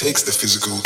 takes the physical.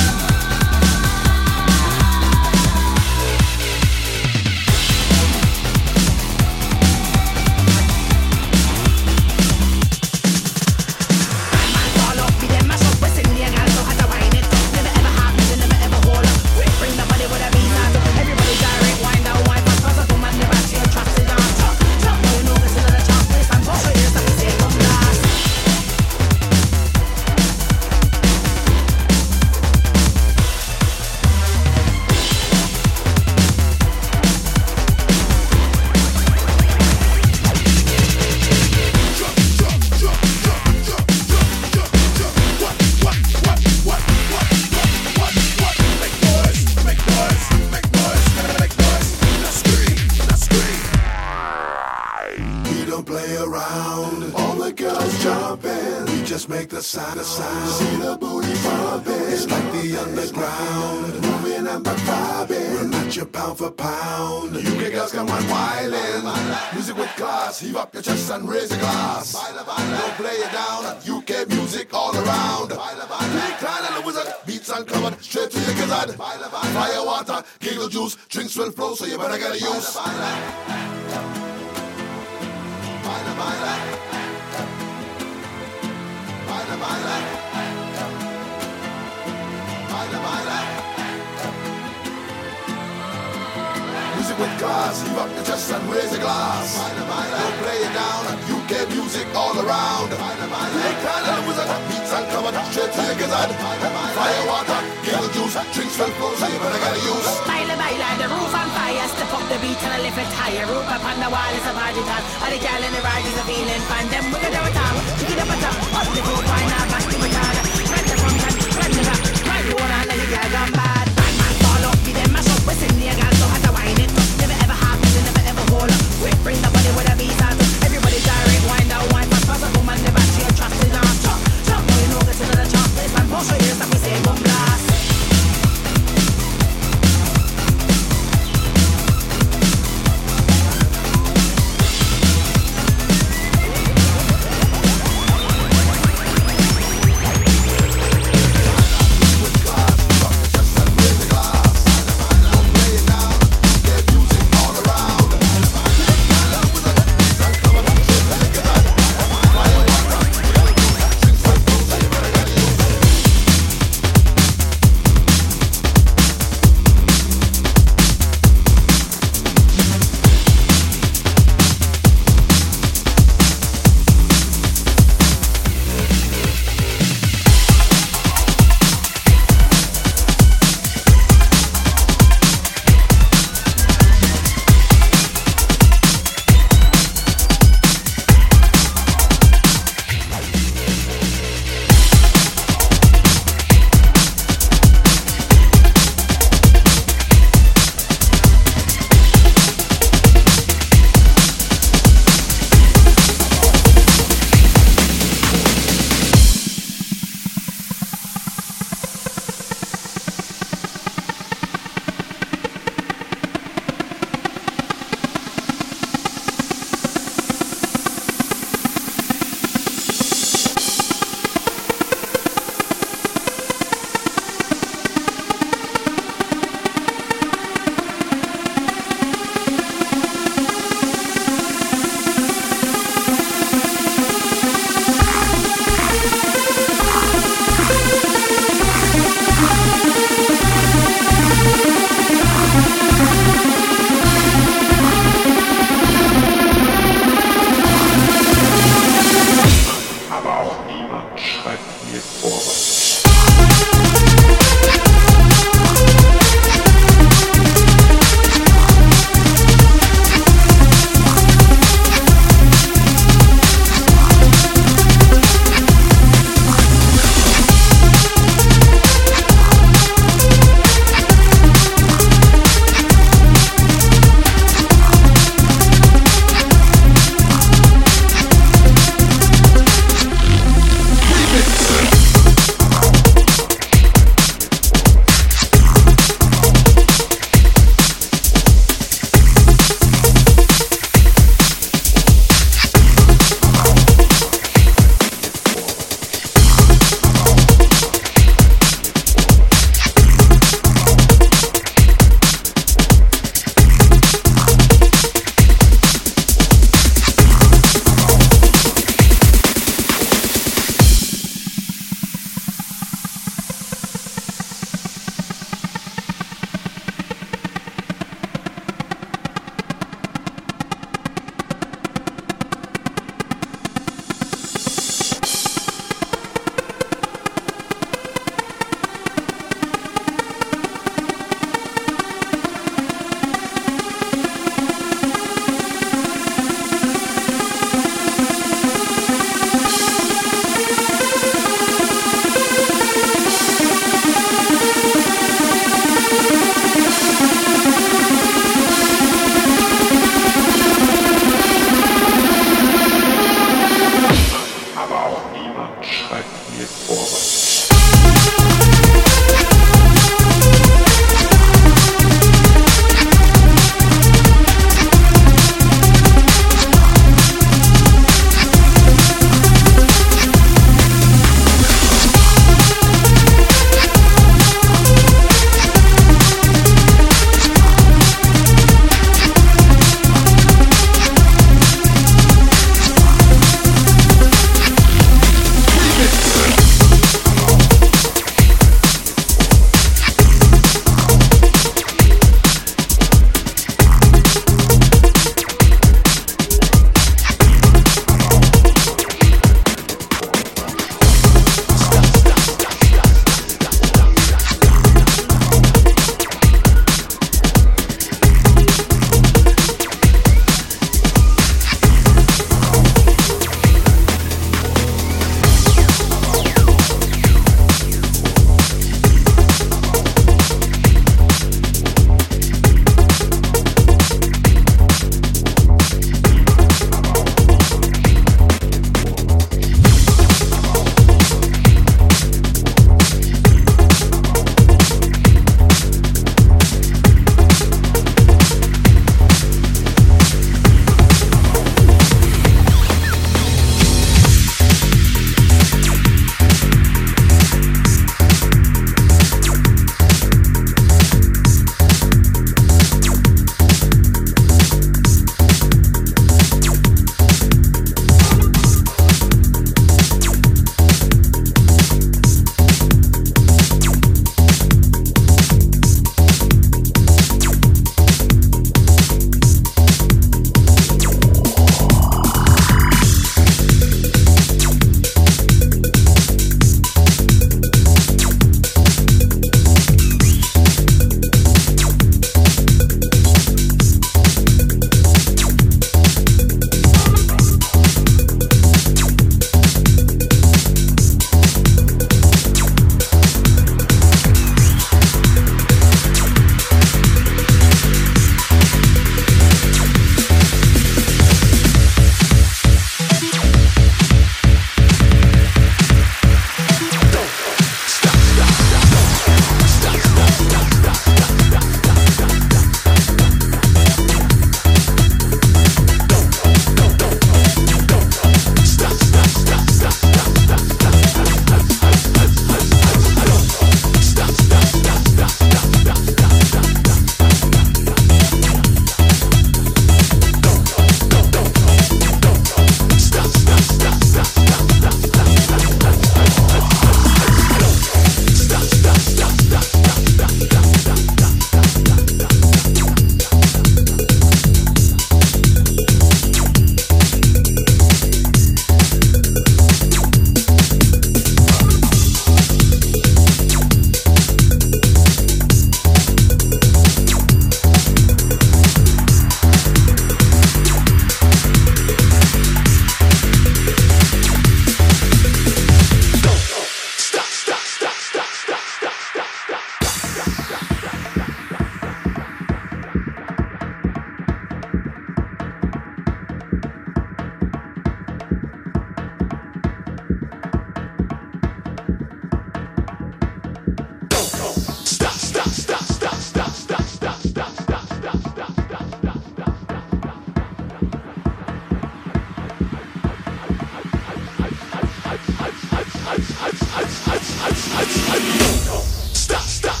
Stop, stop.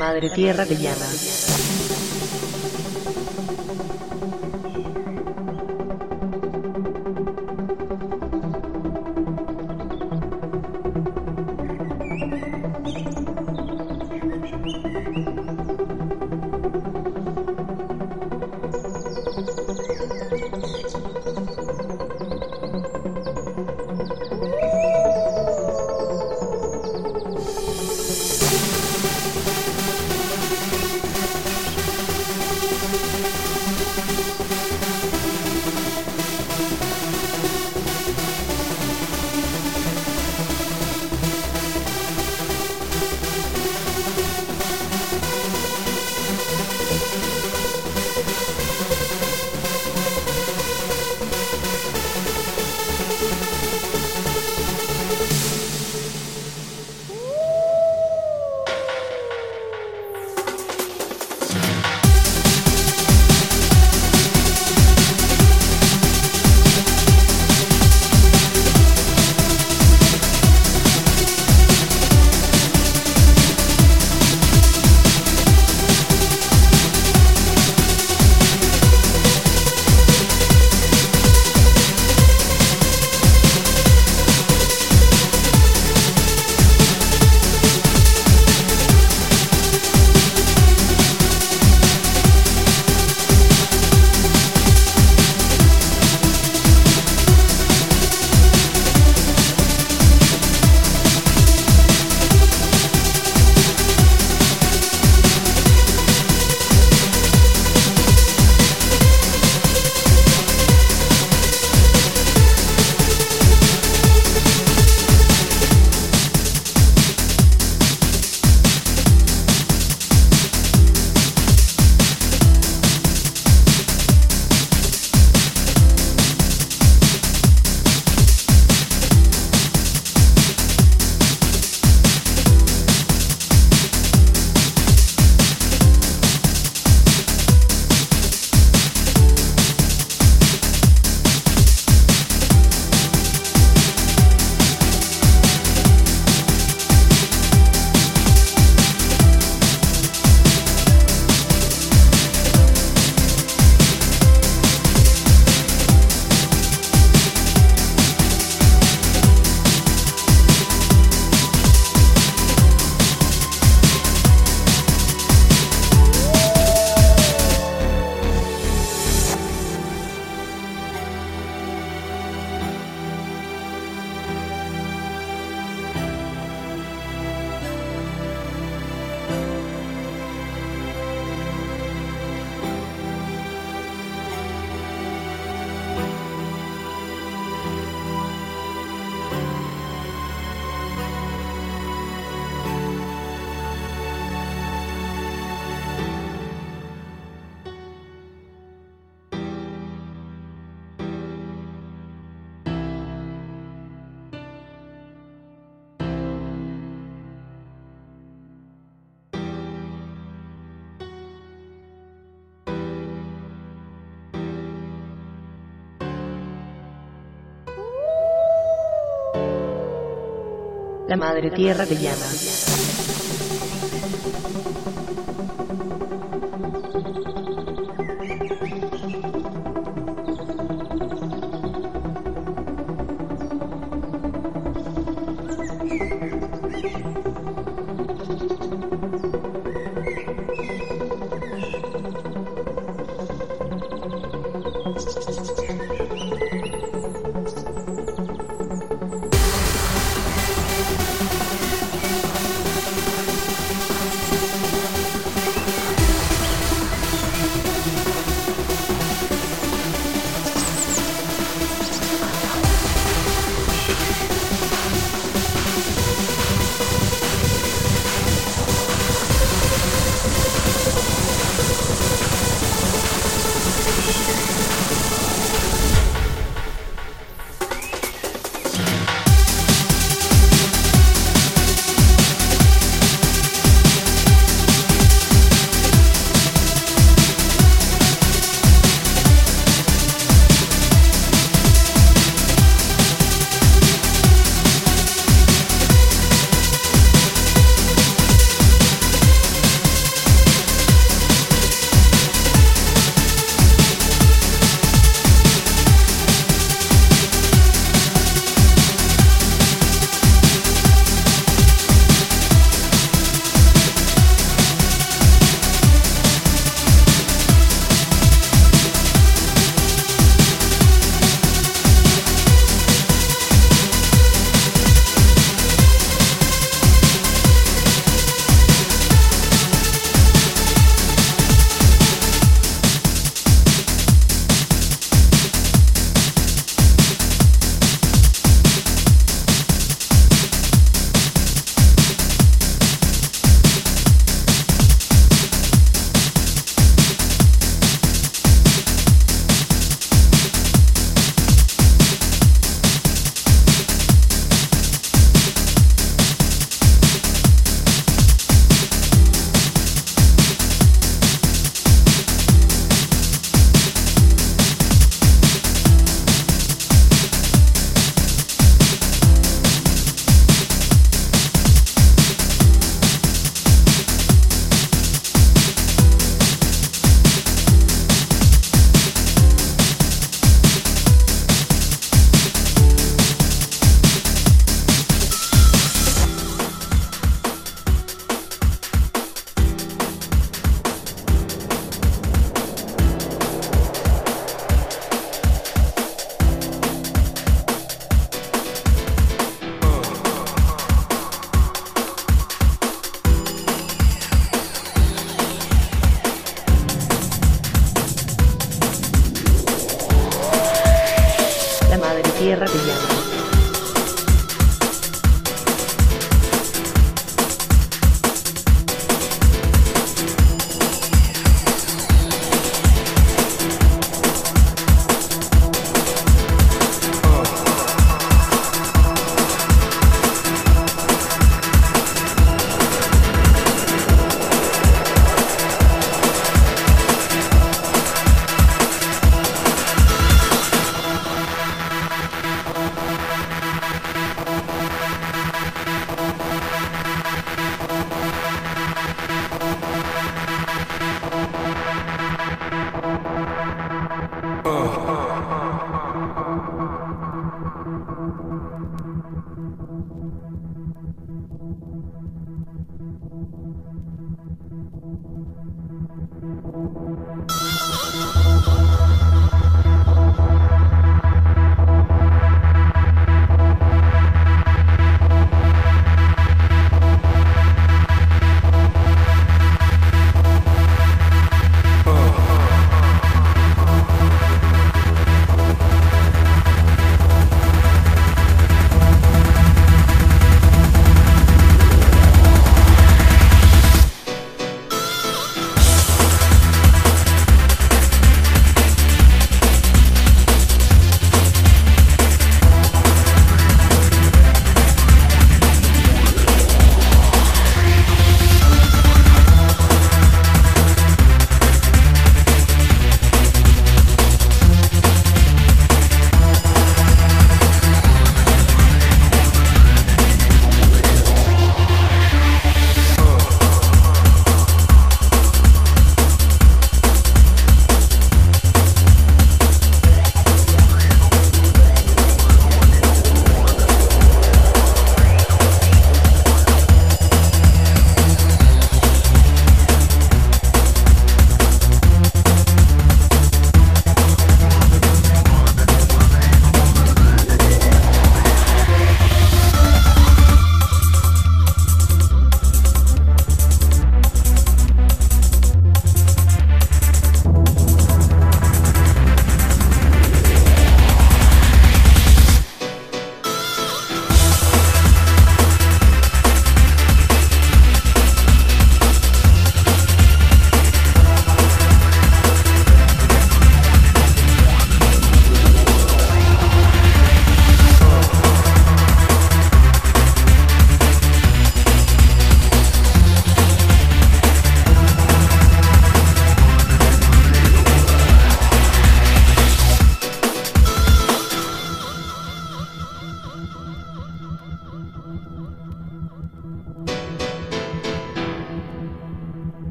Madre tierra te llama. Madre tierra te llama.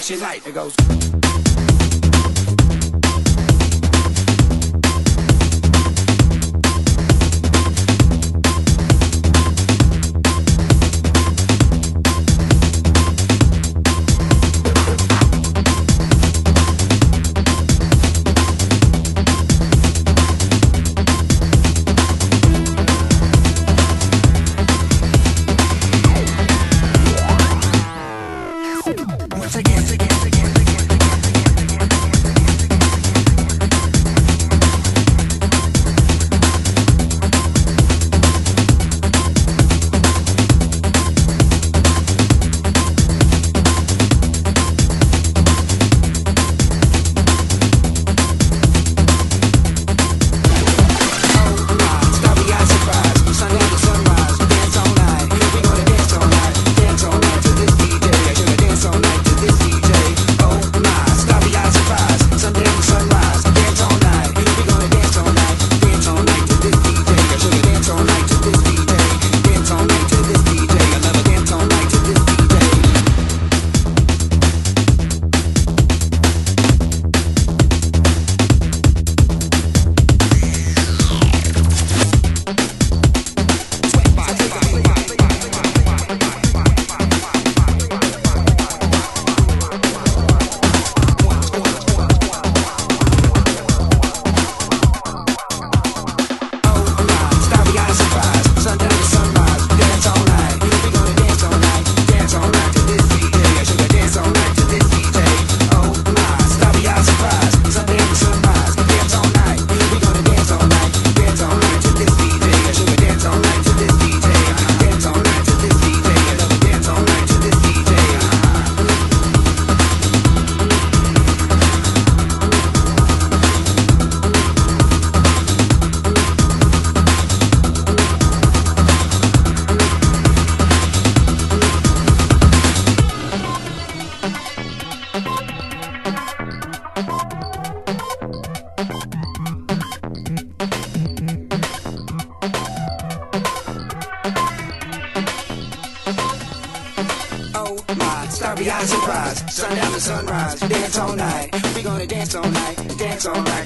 flashes light goes.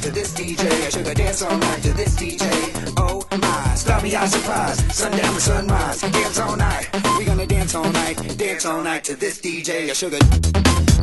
to this DJ. I should have danced all night to this DJ. Oh my, stop me I surprise. Sundown to sunrise, dance all night. We gonna dance all night, dance all night to this DJ. I should have.